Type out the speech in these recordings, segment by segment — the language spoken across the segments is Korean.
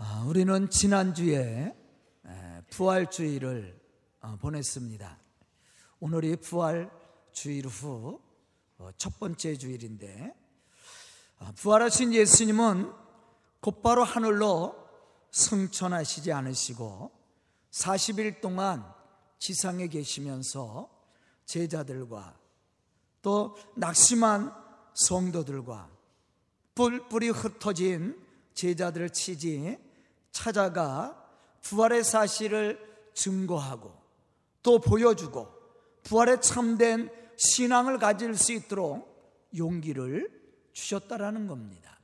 아, 우리는 지난주에 부활주의를 어, 보냈습니다. 오늘이 부활주일 후첫 어, 번째 주일인데 아, 부활하신 예수님은 곧바로 하늘로 승천하시지 않으시고 40일 동안 지상에 계시면서 제자들과 또 낙심한 성도들과 뿔뿔이 흩어진 제자들을 치지 찾아가 부활의 사실을 증거하고 또 보여주고 부활에 참된 신앙을 가질 수 있도록 용기를 주셨다라는 겁니다.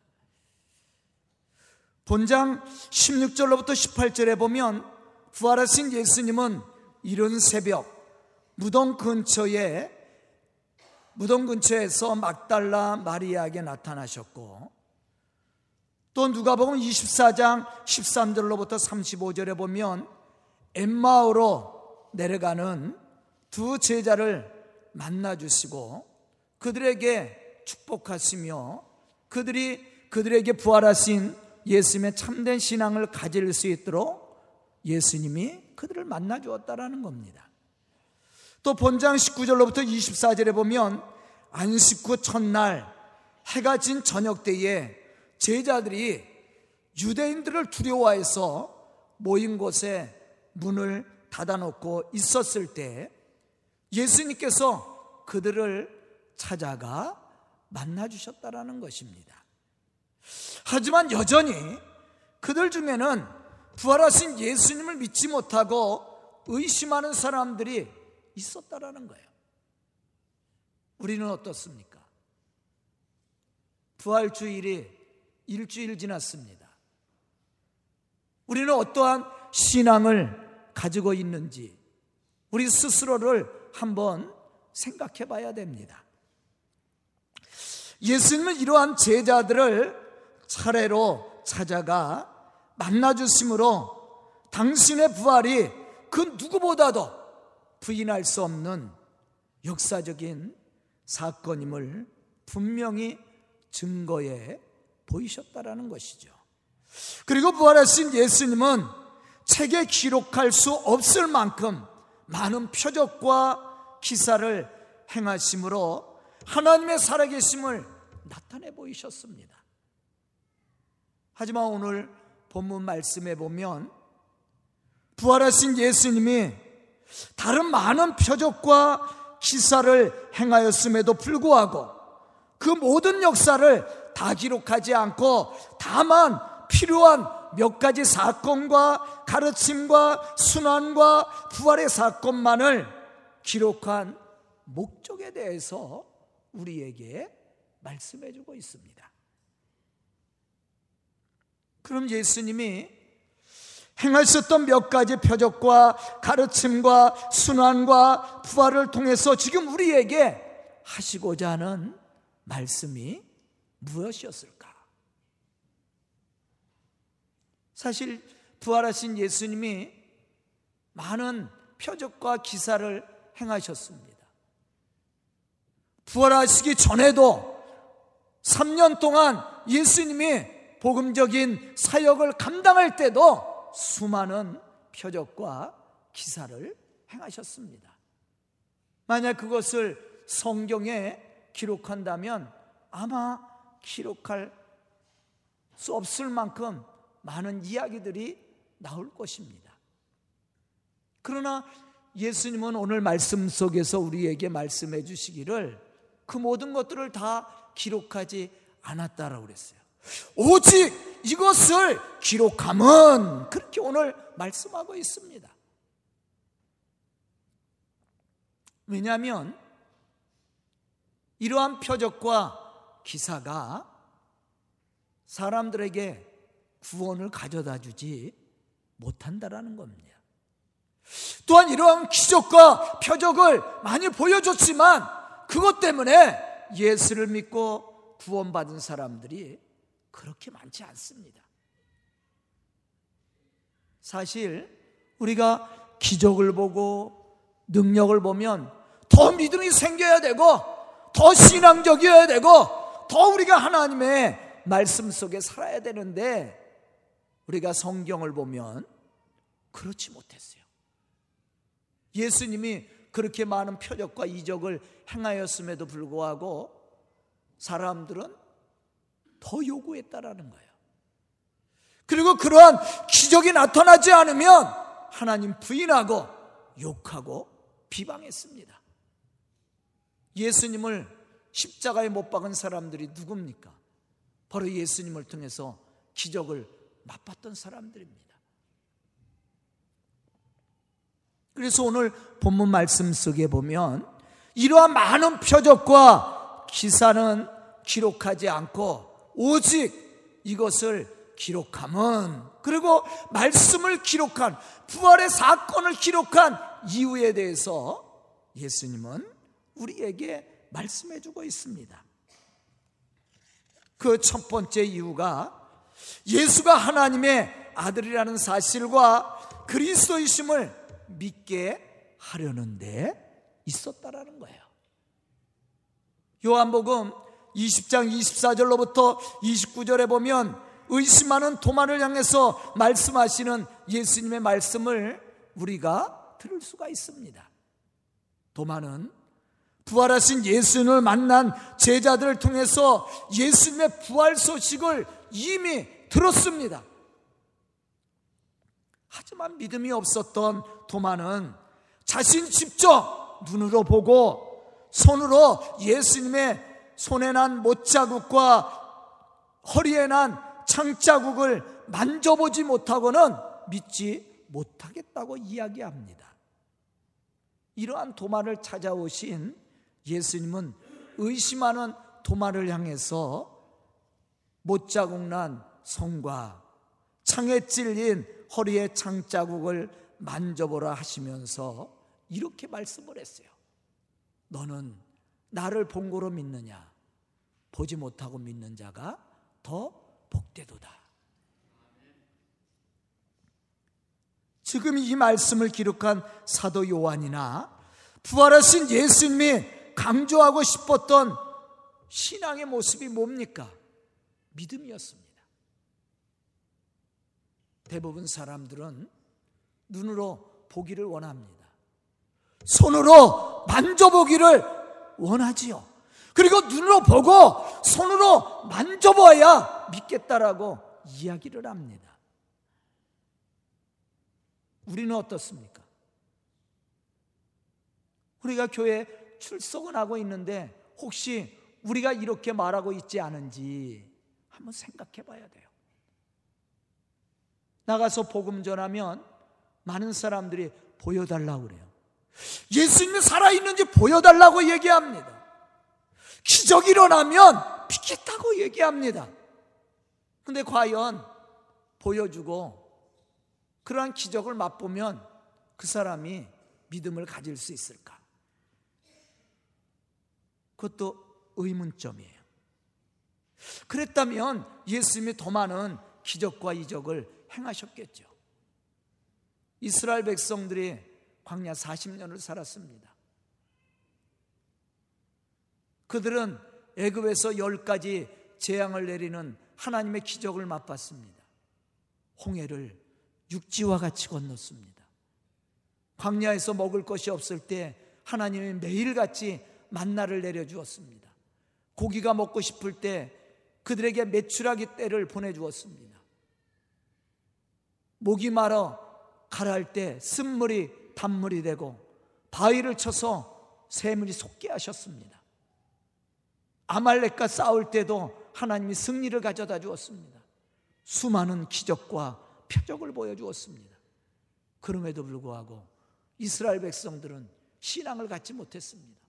본장 16절로부터 18절에 보면 부활하신 예수님은 이른 새벽 무덤 근처에 무덤 근처에서 막달라 마리아에게 나타나셨고 또 누가복음 24장 13절로부터 35절에 보면 엠마오로 내려가는 두 제자를 만나 주시고 그들에게 축복하시며 그들이 그들에게 부활하신 예수님의 참된 신앙을 가질 수 있도록 예수님이 그들을 만나 주었다라는 겁니다. 또 본장 19절로부터 24절에 보면 안식 후 첫날 해가 진 저녁 때에 제자들이 유대인들을 두려워해서 모인 곳에 문을 닫아놓고 있었을 때 예수님께서 그들을 찾아가 만나주셨다라는 것입니다. 하지만 여전히 그들 중에는 부활하신 예수님을 믿지 못하고 의심하는 사람들이 있었다라는 거예요. 우리는 어떻습니까? 부활주일이 일주일 지났습니다. 우리는 어떠한 신앙을 가지고 있는지 우리 스스로를 한번 생각해 봐야 됩니다. 예수님은 이러한 제자들을 차례로 찾아가 만나주심으로 당신의 부활이 그 누구보다도 부인할 수 없는 역사적인 사건임을 분명히 증거해 보이셨다라는 것이죠. 그리고 부활하신 예수님은 책에 기록할 수 없을 만큼 많은 표적과 기사를 행하심으로 하나님의 살아계심을 나타내 보이셨습니다. 하지만 오늘 본문 말씀에 보면 부활하신 예수님이 다른 많은 표적과 기사를 행하였음에도 불구하고 그 모든 역사를 다 기록하지 않고 다만 필요한 몇 가지 사건과 가르침과 순환과 부활의 사건만을 기록한 목적에 대해서 우리에게 말씀해 주고 있습니다. 그럼 예수님이 행하셨던 몇 가지 표적과 가르침과 순환과 부활을 통해서 지금 우리에게 하시고자 하는 말씀이 무엇이었을까? 사실 부활하신 예수님이 많은 표적과 기사를 행하셨습니다. 부활하시기 전에도 3년 동안 예수님이 복음적인 사역을 감당할 때도 수많은 표적과 기사를 행하셨습니다. 만약 그것을 성경에 기록한다면 아마 기록할 수 없을 만큼 많은 이야기들이 나올 것입니다. 그러나 예수님은 오늘 말씀 속에서 우리에게 말씀해 주시기를 그 모든 것들을 다 기록하지 않았다라고 그랬어요. 오직 이것을 기록함은 그렇게 오늘 말씀하고 있습니다. 왜냐하면 이러한 표적과 기사가 사람들에게 구원을 가져다 주지 못한다라는 겁니다. 또한 이러한 기적과 표적을 많이 보여줬지만 그것 때문에 예수를 믿고 구원받은 사람들이 그렇게 많지 않습니다. 사실 우리가 기적을 보고 능력을 보면 더 믿음이 생겨야 되고 더 신앙적이어야 되고 더 우리가 하나님의 말씀 속에 살아야 되는데 우리가 성경을 보면 그렇지 못했어요. 예수님이 그렇게 많은 표적과 이적을 행하였음에도 불구하고 사람들은 더 요구했다라는 거예요. 그리고 그러한 기적이 나타나지 않으면 하나님 부인하고 욕하고 비방했습니다. 예수님을 십자가에 못 박은 사람들이 누굽니까? 바로 예수님을 통해서 기적을 맛봤던 사람들입니다. 그래서 오늘 본문 말씀 속에 보면 이러한 많은 표적과 기사는 기록하지 않고 오직 이것을 기록함은 그리고 말씀을 기록한 부활의 사건을 기록한 이유에 대해서 예수님은 우리에게 말씀해 주고 있습니다. 그 첫 번째 이유가 예수가 하나님의 아들이라는 사실과 그리스도이심을 믿게 하려는데 있었다라는 거예요. 요한복음 20장 24절로부터 29절에 보면 의심하는 도마를 향해서 말씀하시는 예수님의 말씀을 우리가 들을 수가 있습니다. 도마는 부활하신 예수님을 만난 제자들을 통해서 예수님의 부활 소식을 이미 들었습니다. 하지만 믿음이 없었던 도마는 자신 직접 눈으로 보고 손으로 예수님의 손에 난 못자국과 허리에 난 창자국을 만져보지 못하고는 믿지 못하겠다고 이야기합니다. 이러한 도마를 찾아오신 예수님은 의심하는 도마를 향해서 못자국 난 손과 창에 찔린 허리에 창자국을 만져보라 하시면서 이렇게 말씀을 했어요. 너는 나를 본고로 믿느냐? 보지 못하고 믿는 자가 더 복되도다. 지금 이 말씀을 기록한 사도 요한이나 부활하신 예수님이 강조하고 싶었던 신앙의 모습이 뭡니까? 믿음이었습니다. 대부분 사람들은 눈으로 보기를 원합니다. 손으로 만져보기를 원하지요. 그리고 눈으로 보고 손으로 만져봐야 믿겠다라고 이야기를 합니다. 우리는 어떻습니까? 우리가 교회 출석은 하고 있는데 혹시 우리가 이렇게 말하고 있지 않은지 한번 생각해 봐야 돼요. 나가서 복음 전하면 많은 사람들이 보여달라고 그래요. 예수님이 살아있는지 보여달라고 얘기합니다. 기적이 일어나면 믿겠다고 얘기합니다. 근데 과연 보여주고 그러한 기적을 맛보면 그 사람이 믿음을 가질 수 있을까? 그것도 의문점이에요. 그랬다면 예수님이 더 많은 기적과 이적을 행하셨겠죠. 이스라엘 백성들이 광야 40년을 살았습니다. 그들은 애굽에서 열 가지 재앙을 내리는 하나님의 기적을 맛봤습니다. 홍해를 육지와 같이 건넜습니다. 광야에서 먹을 것이 없을 때 하나님이 매일같이 만나를 내려 주었습니다. 고기가 먹고 싶을 때 그들에게 매출하기 때를 보내 주었습니다. 목이 마러 가라할 때 쓴물이 단물이 되고 바위를 쳐서 새물이 솟게 하셨습니다. 아말렉과 싸울 때도 하나님이 승리를 가져다 주었습니다. 수많은 기적과 표적을 보여주었습니다. 그럼에도 불구하고 이스라엘 백성들은 신앙을 갖지 못했습니다.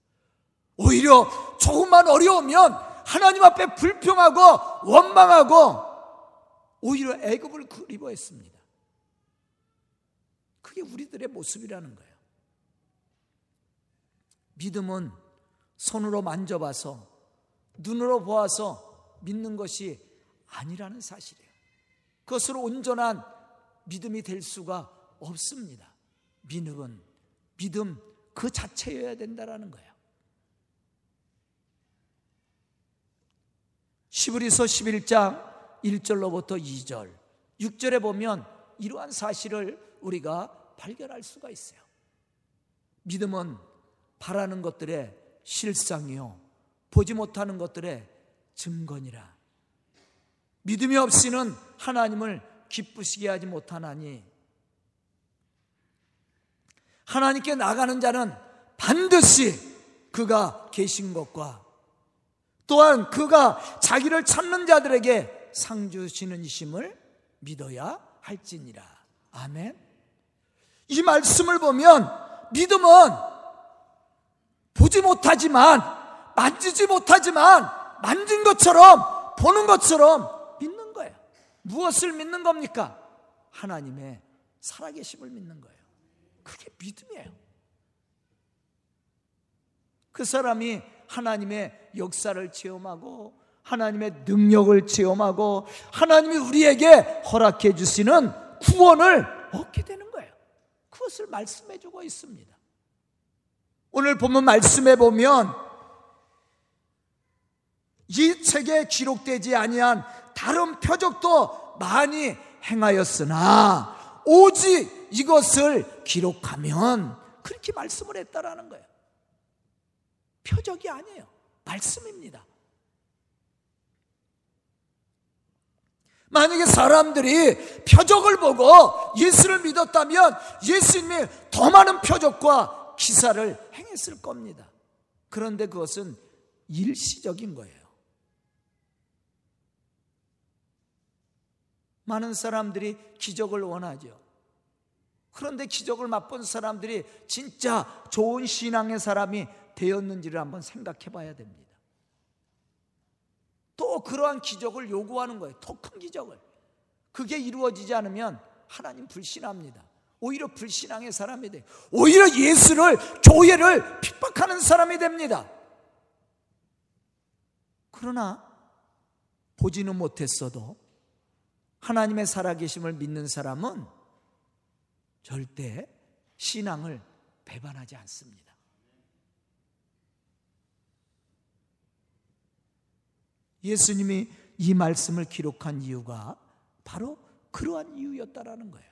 오히려 조금만 어려우면 하나님 앞에 불평하고 원망하고 오히려 애굽을 그리워했습니다. 그게 우리들의 모습이라는 거예요. 믿음은 손으로 만져봐서 눈으로 보아서 믿는 것이 아니라는 사실이에요. 그것으로 온전한 믿음이 될 수가 없습니다. 믿음은 믿음 그 자체여야 된다라는 거예요. 시브리서 11장 1절로부터 2절 6절에 보면 이러한 사실을 우리가 발견할 수가 있어요. 믿음은 바라는 것들의 실상이요. 보지 못하는 것들의 증거니라. 믿음이 없이는 하나님을 기쁘시게 하지 못하나니 하나님께 나가는 자는 반드시 그가 계신 것과 또한 그가 자기를 찾는 자들에게 상 주시는 이심을 믿어야 할지니라. 아멘. 이 말씀을 보면 믿음은 보지 못하지만 만지지 못하지만 만진 것처럼 보는 것처럼 믿는 거예요. 무엇을 믿는 겁니까? 하나님의 살아계심을 믿는 거예요. 그게 믿음이에요. 그 사람이 하나님의 역사를 체험하고 하나님의 능력을 체험하고 하나님이 우리에게 허락해 주시는 구원을 얻게 되는 거예요. 그것을 말씀해 주고 있습니다. 오늘 본문 말씀해 보면 이 책에 기록되지 아니한 다른 표적도 많이 행하였으나 오직 이것을 기록하면 그렇게 말씀을 했다라는 거예요. 표적이 아니에요. 말씀입니다. 만약에 사람들이 표적을 보고 예수를 믿었다면 예수님이 더 많은 표적과 기사를 행했을 겁니다. 그런데 그것은 일시적인 거예요. 많은 사람들이 기적을 원하죠. 그런데 기적을 맛본 사람들이 진짜 좋은 신앙의 사람이 되었는지를 한번 생각해 봐야 됩니다. 또 그러한 기적을 요구하는 거예요. 더 큰 기적을. 그게 이루어지지 않으면 하나님 불신합니다. 오히려 불신앙의 사람이 돼. 오히려 예수를, 교회를 핍박하는 사람이 됩니다. 그러나 보지는 못했어도 하나님의 살아계심을 믿는 사람은 절대 신앙을 배반하지 않습니다. 예수님이 이 말씀을 기록한 이유가 바로 그러한 이유였다라는 거예요.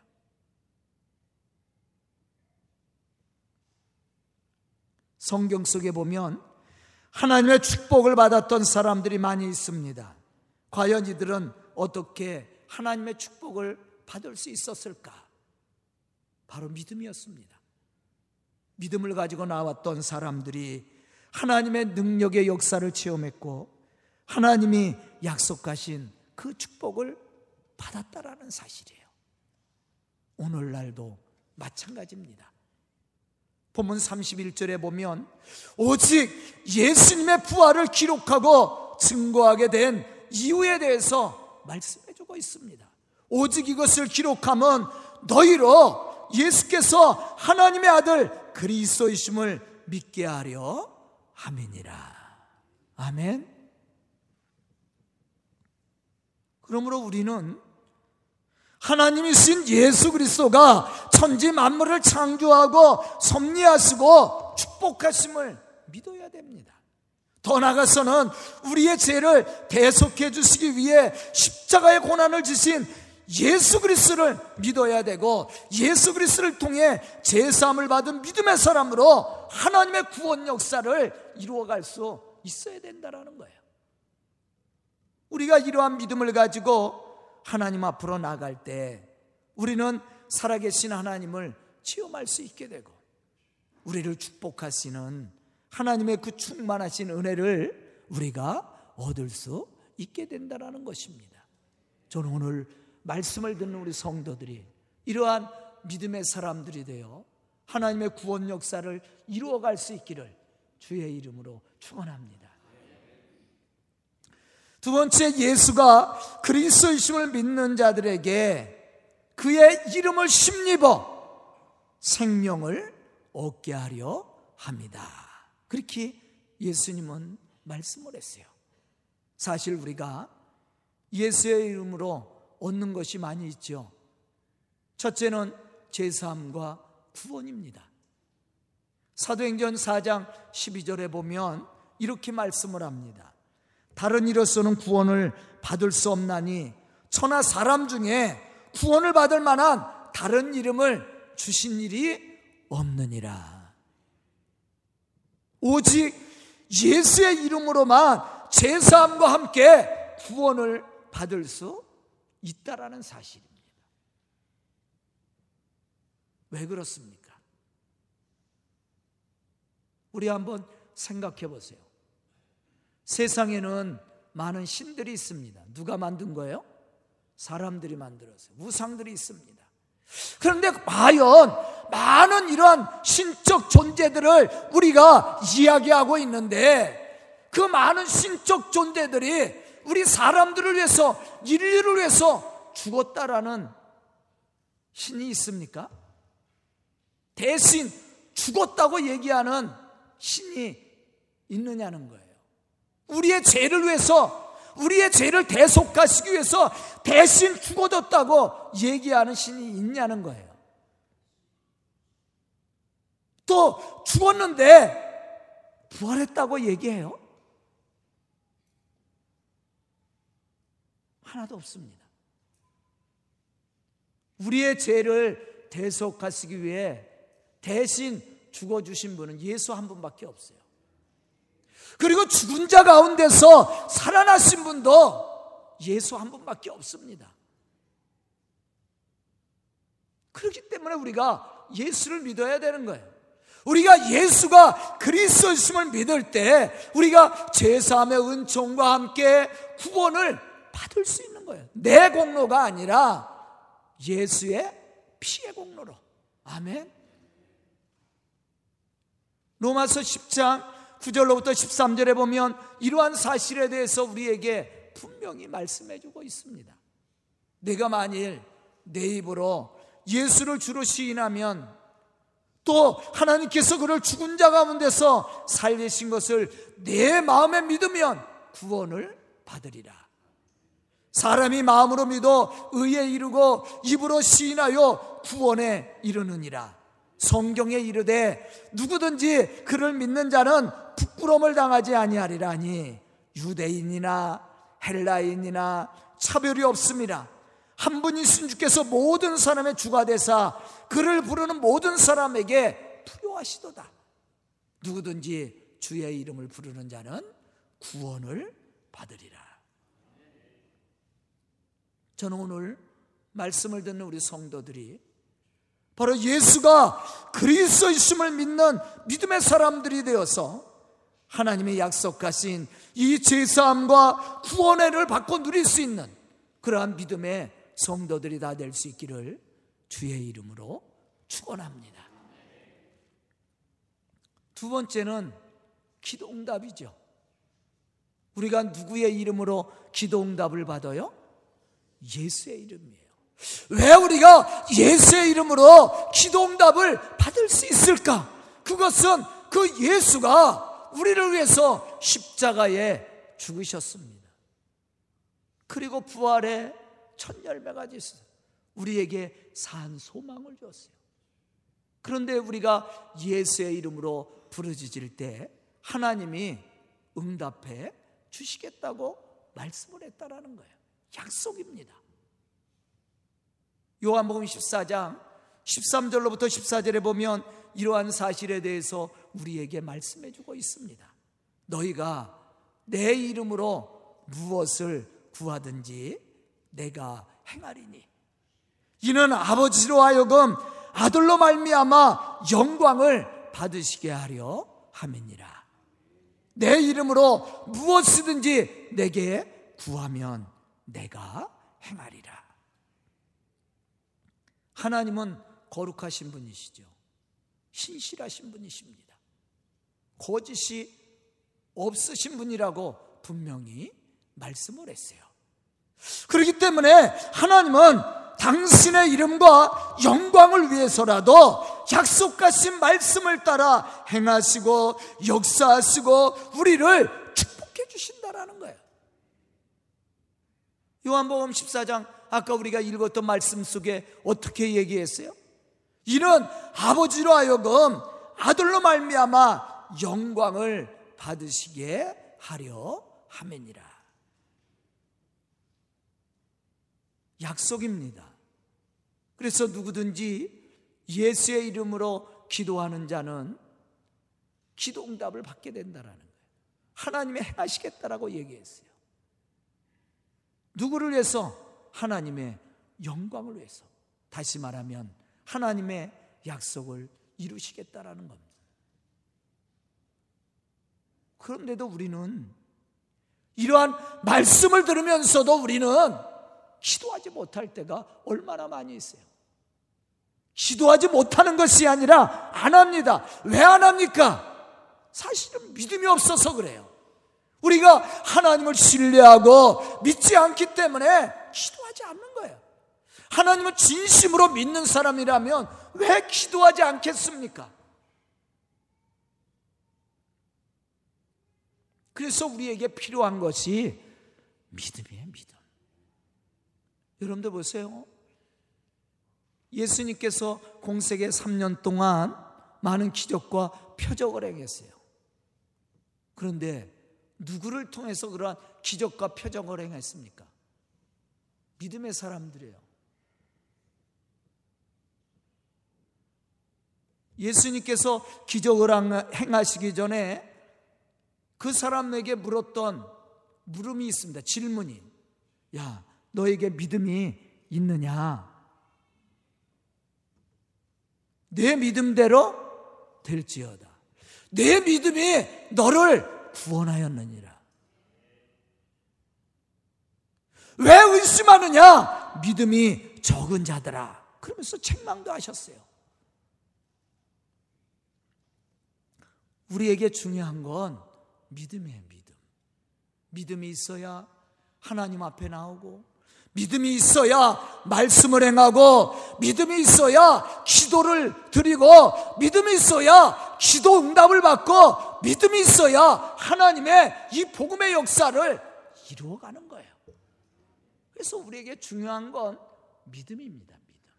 성경 속에 보면 하나님의 축복을 받았던 사람들이 많이 있습니다. 과연 이들은 어떻게 하나님의 축복을 받을 수 있었을까? 바로 믿음이었습니다. 믿음을 가지고 나왔던 사람들이 하나님의 능력의 역사를 체험했고 하나님이 약속하신 그 축복을 받았다라는 사실이에요. 오늘날도 마찬가지입니다. 본문 31절에 보면 오직 예수님의 부활을 기록하고 증거하게 된 이유에 대해서 말씀해 주고 있습니다. 오직 이것을 기록하면 너희로 예수께서 하나님의 아들 그리스도이심을 믿게 하려 함이니라. 아멘. 그러므로 우리는 하나님이 신 예수 그리스도가 천지 만물을 창조하고 섭리하시고 축복하심을 믿어야 됩니다. 더 나아가서는 우리의 죄를 대속해 주시기 위해 십자가의 고난을 지신 예수 그리스도를 믿어야 되고 예수 그리스도를 통해 제사함을 받은 믿음의 사람으로 하나님의 구원 역사를 이루어갈 수 있어야 된다라는 거예요. 우리가 이러한 믿음을 가지고 하나님 앞으로 나갈 때 우리는 살아계신 하나님을 체험할 수 있게 되고 우리를 축복하시는 하나님의 그 충만하신 은혜를 우리가 얻을 수 있게 된다는 것입니다. 저는 오늘 말씀을 듣는 우리 성도들이 이러한 믿음의 사람들이 되어 하나님의 구원 역사를 이루어갈 수 있기를 주의 이름으로 축원합니다. 두 번째 예수가 그리스도이심을 믿는 자들에게 그의 이름을 심입어 생명을 얻게 하려 합니다. 그렇게 예수님은 말씀을 했어요. 사실 우리가 예수의 이름으로 얻는 것이 많이 있죠. 첫째는 제사함과 구원입니다. 사도행전 4장 12절에 보면 이렇게 말씀을 합니다. 다른 이로서는 구원을 받을 수 없나니 천하 사람 중에 구원을 받을 만한 다른 이름을 주신 일이 없느니라. 오직 예수의 이름으로만 제사함과 함께 구원을 받을 수 있다라는 사실입니다. 왜 그렇습니까? 우리 한번 생각해 보세요. 세상에는 많은 신들이 있습니다. 누가 만든 거예요? 사람들이 만들었어요. 우상들이 있습니다. 그런데 과연 많은 이러한 신적 존재들을 우리가 이야기하고 있는데 그 많은 신적 존재들이 우리 사람들을 위해서 인류를 위해서 죽었다라는 신이 있습니까? 대신 죽었다고 얘기하는 신이 있느냐는 거예요. 우리의 죄를 위해서 우리의 죄를 대속하시기 위해서 대신 죽어졌다고 얘기하는 신이 있냐는 거예요. 또 죽었는데 부활했다고 얘기해요? 하나도 없습니다. 우리의 죄를 대속하시기 위해 대신 죽어주신 분은 예수 한 분밖에 없어요. 그리고 죽은 자 가운데서 살아나신 분도 예수 한 분밖에 없습니다. 그렇기 때문에 우리가 예수를 믿어야 되는 거예요. 우리가 예수가 그리스도이심을 믿을 때 우리가 제사함의 은총과 함께 구원을 받을 수 있는 거예요. 내 공로가 아니라 예수의 피의 공로로. 아멘. 로마서 10장 9절로부터 13절에 보면 이러한 사실에 대해서 우리에게 분명히 말씀해 주고 있습니다. 내가 만일 내 입으로 예수를 주로 시인하면 또 하나님께서 그를 죽은 자 가운데서 살리신 것을 내 마음에 믿으면 구원을 받으리라. 사람이 마음으로 믿어 의에 이르고 입으로 시인하여 구원에 이르느니라. 성경에 이르되 누구든지 그를 믿는 자는 부끄러움을 당하지 아니하리라니 유대인이나 헬라인이나 차별이 없습니다. 한 분이신 주께서 모든 사람의 주가 되사 그를 부르는 모든 사람에게 필요하시도다. 누구든지 주의 이름을 부르는 자는 구원을 받으리라. 저는 오늘 말씀을 듣는 우리 성도들이 바로 예수가 그리스도이심을 믿는 믿음의 사람들이 되어서 하나님의 약속하신 이 제사함과 구원회를 받고 누릴 수 있는 그러한 믿음의 성도들이 다 될 수 있기를 주의 이름으로 축원합니다. 두 번째는 기도 응답이죠. 우리가 누구의 이름으로 기도 응답을 받아요? 예수의 이름이에요. 왜 우리가 예수의 이름으로 기도 응답을 받을 수 있을까? 그것은 그 예수가 우리를 위해서 십자가에 죽으셨습니다. 그리고 부활의 첫 열매가 있어요. 우리에게 산 소망을 줬어요. 그런데 우리가 예수의 이름으로 부르짖을 때 하나님이 응답해 주시겠다고 말씀을 했다라는 거예요. 약속입니다. 요한복음 14장 13절로부터 14절에 보면 이러한 사실에 대해서 우리에게 말씀해 주고 있습니다. 너희가 내 이름으로 무엇을 구하든지 내가 행하리니 이는 아버지로 하여금 아들로 말미암아 영광을 받으시게 하려 함이니라. 내 이름으로 무엇이든지 내게 구하면 내가 행하리라. 하나님은 거룩하신 분이시죠. 신실하신 분이십니다. 거짓이 없으신 분이라고 분명히 말씀을 했어요. 그렇기 때문에 하나님은 당신의 이름과 영광을 위해서라도 약속하신 말씀을 따라 행하시고 역사하시고 우리를 축복해 주신다라는 거예요. 요한복음 14장 아까 우리가 읽었던 말씀 속에 어떻게 얘기했어요? 이는 아버지로 하여금 아들로 말미암아 영광을 받으시게 하려 함이니라. 약속입니다. 그래서 누구든지 예수의 이름으로 기도하는 자는 기도 응답을 받게 된다라는 거예요. 하나님이 행하시겠다라고 얘기했어요. 누구를 위해서? 하나님의 영광을 위해서. 다시 말하면 하나님의 약속을 이루시겠다라는 겁니다. 그런데도 우리는 이러한 말씀을 들으면서도 우리는 기도하지 못할 때가 얼마나 많이 있어요. 기도하지 못하는 것이 아니라 안 합니다. 왜 안 합니까? 사실은 믿음이 없어서 그래요. 우리가 하나님을 신뢰하고 믿지 않기 때문에 기도하지 않는. 하나님을 진심으로 믿는 사람이라면 왜 기도하지 않겠습니까? 그래서 우리에게 필요한 것이 믿음이에요, 믿음. 여러분들 보세요. 예수님께서 공세계 3년 동안 많은 기적과 표적을 행했어요. 그런데 누구를 통해서 그러한 기적과 표적을 행했습니까? 믿음의 사람들이에요. 예수님께서 기적을 행하시기 전에 그 사람에게 물었던 물음이 있습니다. 질문이. 야, 너에게 믿음이 있느냐? 내 믿음대로 될지어다. 내 믿음이 너를 구원하였느니라. 왜 의심하느냐? 믿음이 적은 자들아. 그러면서 책망도 하셨어요. 우리에게 중요한 건 믿음이에요, 믿음. 믿음이 있어야 하나님 앞에 나오고, 믿음이 있어야 말씀을 행하고, 믿음이 있어야 기도를 드리고, 믿음이 있어야 기도 응답을 받고, 믿음이 있어야 하나님의 이 복음의 역사를 이루어가는 거예요. 그래서 우리에게 중요한 건 믿음입니다. 믿음.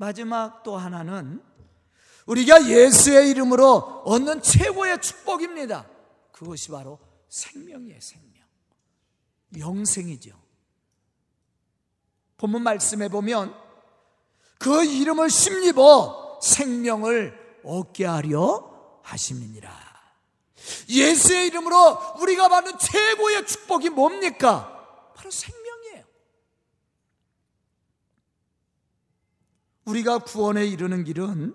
마지막 또 하나는 우리가 예수의 이름으로 얻는 최고의 축복입니다. 그것이 바로 생명이에요, 생명. 영생이죠. 본문 말씀에 보면 그 이름을 심입어 생명을 얻게 하려 하심이니라. 예수의 이름으로 우리가 받는 최고의 축복이 뭡니까? 바로 생명이에요. 우리가 구원에 이르는 길은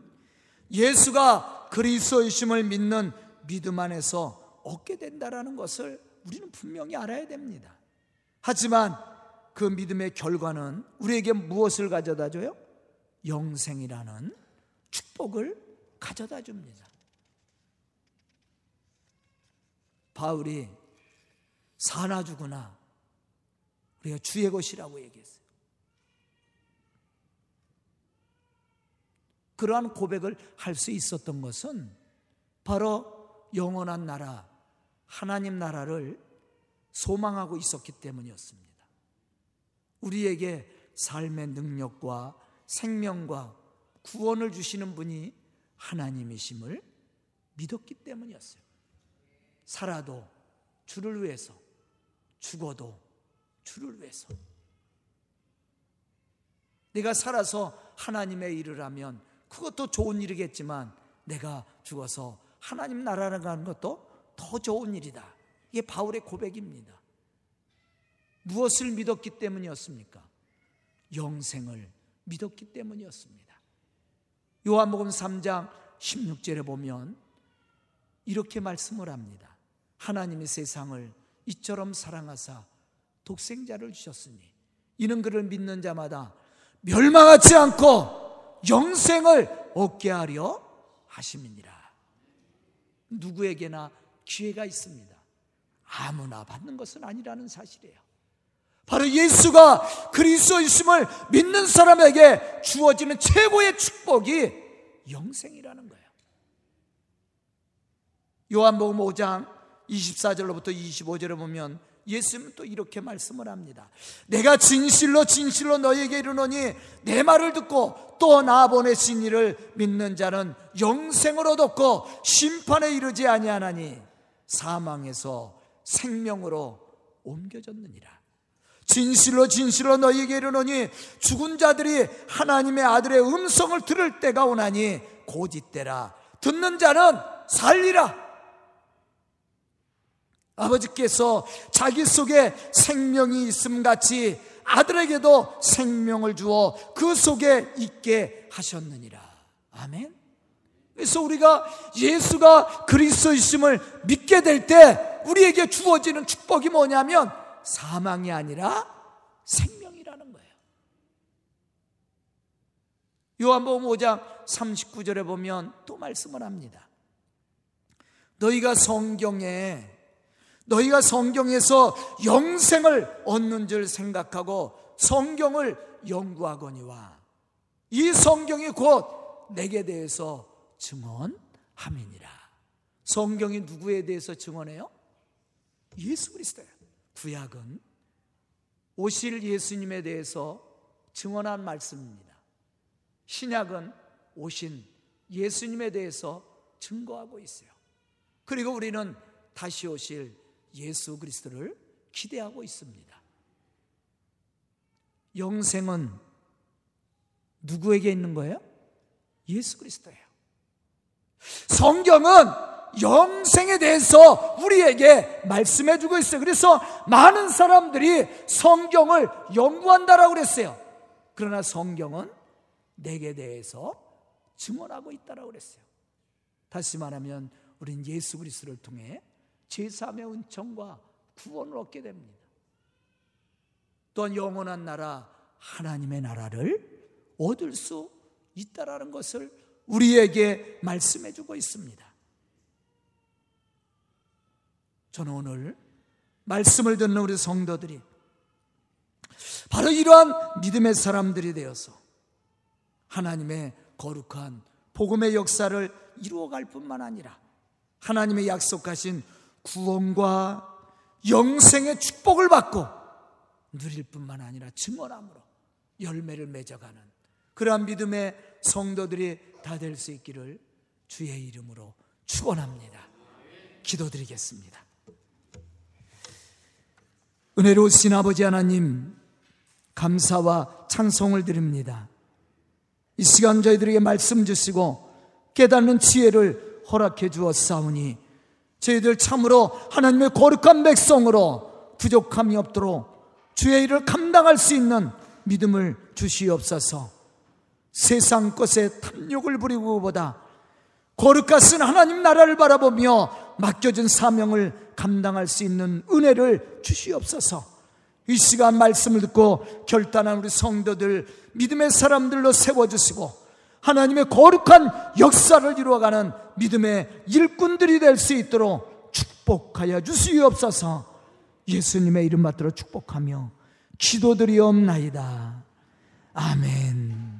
예수가 그리스도이심을 믿는 믿음 안에서 얻게 된다라는 것을 우리는 분명히 알아야 됩니다. 하지만 그 믿음의 결과는 우리에게 무엇을 가져다 줘요? 영생이라는 축복을 가져다 줍니다. 바울이 사나 죽으나 우리가 주의 것이라고 얘기했어요. 그러한 고백을 할 수 있었던 것은 바로 영원한 나라, 하나님 나라를 소망하고 있었기 때문이었습니다. 우리에게 삶의 능력과 생명과 구원을 주시는 분이 하나님이심을 믿었기 때문이었어요. 살아도 주를 위해서, 죽어도 주를 위해서. 내가 살아서 하나님의 일을 하면 그것도 좋은 일이겠지만 내가 죽어서 하나님 나라를 가는 것도 더 좋은 일이다. 이게 바울의 고백입니다. 무엇을 믿었기 때문이었습니까? 영생을 믿었기 때문이었습니다. 요한복음 3장 16절에 보면 이렇게 말씀을 합니다. 하나님이 세상을 이처럼 사랑하사 독생자를 주셨으니 이는 그를 믿는 자마다 멸망하지 않고 영생을 얻게 하려 하심이니라. 누구에게나 기회가 있습니다. 아무나 받는 것은 아니라는 사실이에요. 바로 예수가 그리스도이심을 믿는 사람에게 주어지는 최고의 축복이 영생이라는 거예요. 요한복음 5장 24절로부터 25절에 보면 예수님은 또 이렇게 말씀을 합니다. 내가 진실로 진실로 너에게 이르노니 내 말을 듣고 또 나 보내신 이를 믿는 자는 영생을 얻었고 심판에 이르지 아니하나니 사망에서 생명으로 옮겨졌느니라. 진실로 진실로 너희에게 이르노니 죽은 자들이 하나님의 아들의 음성을 들을 때가 오나니 고짓대라 듣는 자는 살리라 아버지께서 자기 속에 생명이 있음 같이 아들에게도 생명을 주어 그 속에 있게 하셨느니라. 아멘. 그래서 우리가 예수가 그리스도이심을 믿게 될 때 우리에게 주어지는 축복이 뭐냐면 사망이 아니라 생명이라는 거예요. 요한복음 5장 39절에 보면 또 말씀을 합니다. 너희가 성경에 너희가 성경에서 영생을 얻는 줄 생각하고 성경을 연구하거니와 이 성경이 곧 내게 대해서 증언함이니라. 성경이 누구에 대해서 증언해요? 예수 그리스도예요. 구약은 오실 예수님에 대해서 증언한 말씀입니다. 신약은 오신 예수님에 대해서 증거하고 있어요. 그리고 우리는 다시 오실 예수 그리스도를 기대하고 있습니다. 영생은 누구에게 있는 거예요? 예수 그리스도예요. 성경은 영생에 대해서 우리에게 말씀해 주고 있어요. 그래서 많은 사람들이 성경을 연구한다라고 그랬어요. 그러나 성경은 내게 대해서 증언하고 있다라고 그랬어요. 다시 말하면 우린 예수 그리스도를 통해 제3의 은총과 구원을 얻게 됩니다. 또한 영원한 나라 하나님의 나라를 얻을 수 있다라는 것을 우리에게 말씀해 주고 있습니다. 저는 오늘 말씀을 듣는 우리 성도들이 바로 이러한 믿음의 사람들이 되어서 하나님의 거룩한 복음의 역사를 이루어갈 뿐만 아니라 하나님의 약속하신 구원과 영생의 축복을 받고 누릴 뿐만 아니라 증언함으로 열매를 맺어가는 그러한 믿음의 성도들이 다 될 수 있기를 주의 이름으로 축원합니다. 기도드리겠습니다. 은혜로우신 아버지 하나님 감사와 찬송을 드립니다. 이 시간 저희들에게 말씀 주시고 깨닫는 지혜를 허락해 주었사오니 저희들 참으로 하나님의 거룩한 백성으로 부족함이 없도록 주의 일을 감당할 수 있는 믿음을 주시옵소서. 세상 것에 탐욕을 부리고보다 거룩하신 하나님 나라를 바라보며 맡겨진 사명을 감당할 수 있는 은혜를 주시옵소서. 이 시간 말씀을 듣고 결단한 우리 성도들 믿음의 사람들로 세워주시고 하나님의 거룩한 역사를 이루어가는 믿음의 일꾼들이 될 수 있도록 축복하여 주시옵소서 예수님의 이름 받들어 축복하며 기도드리옵나이다. 아멘.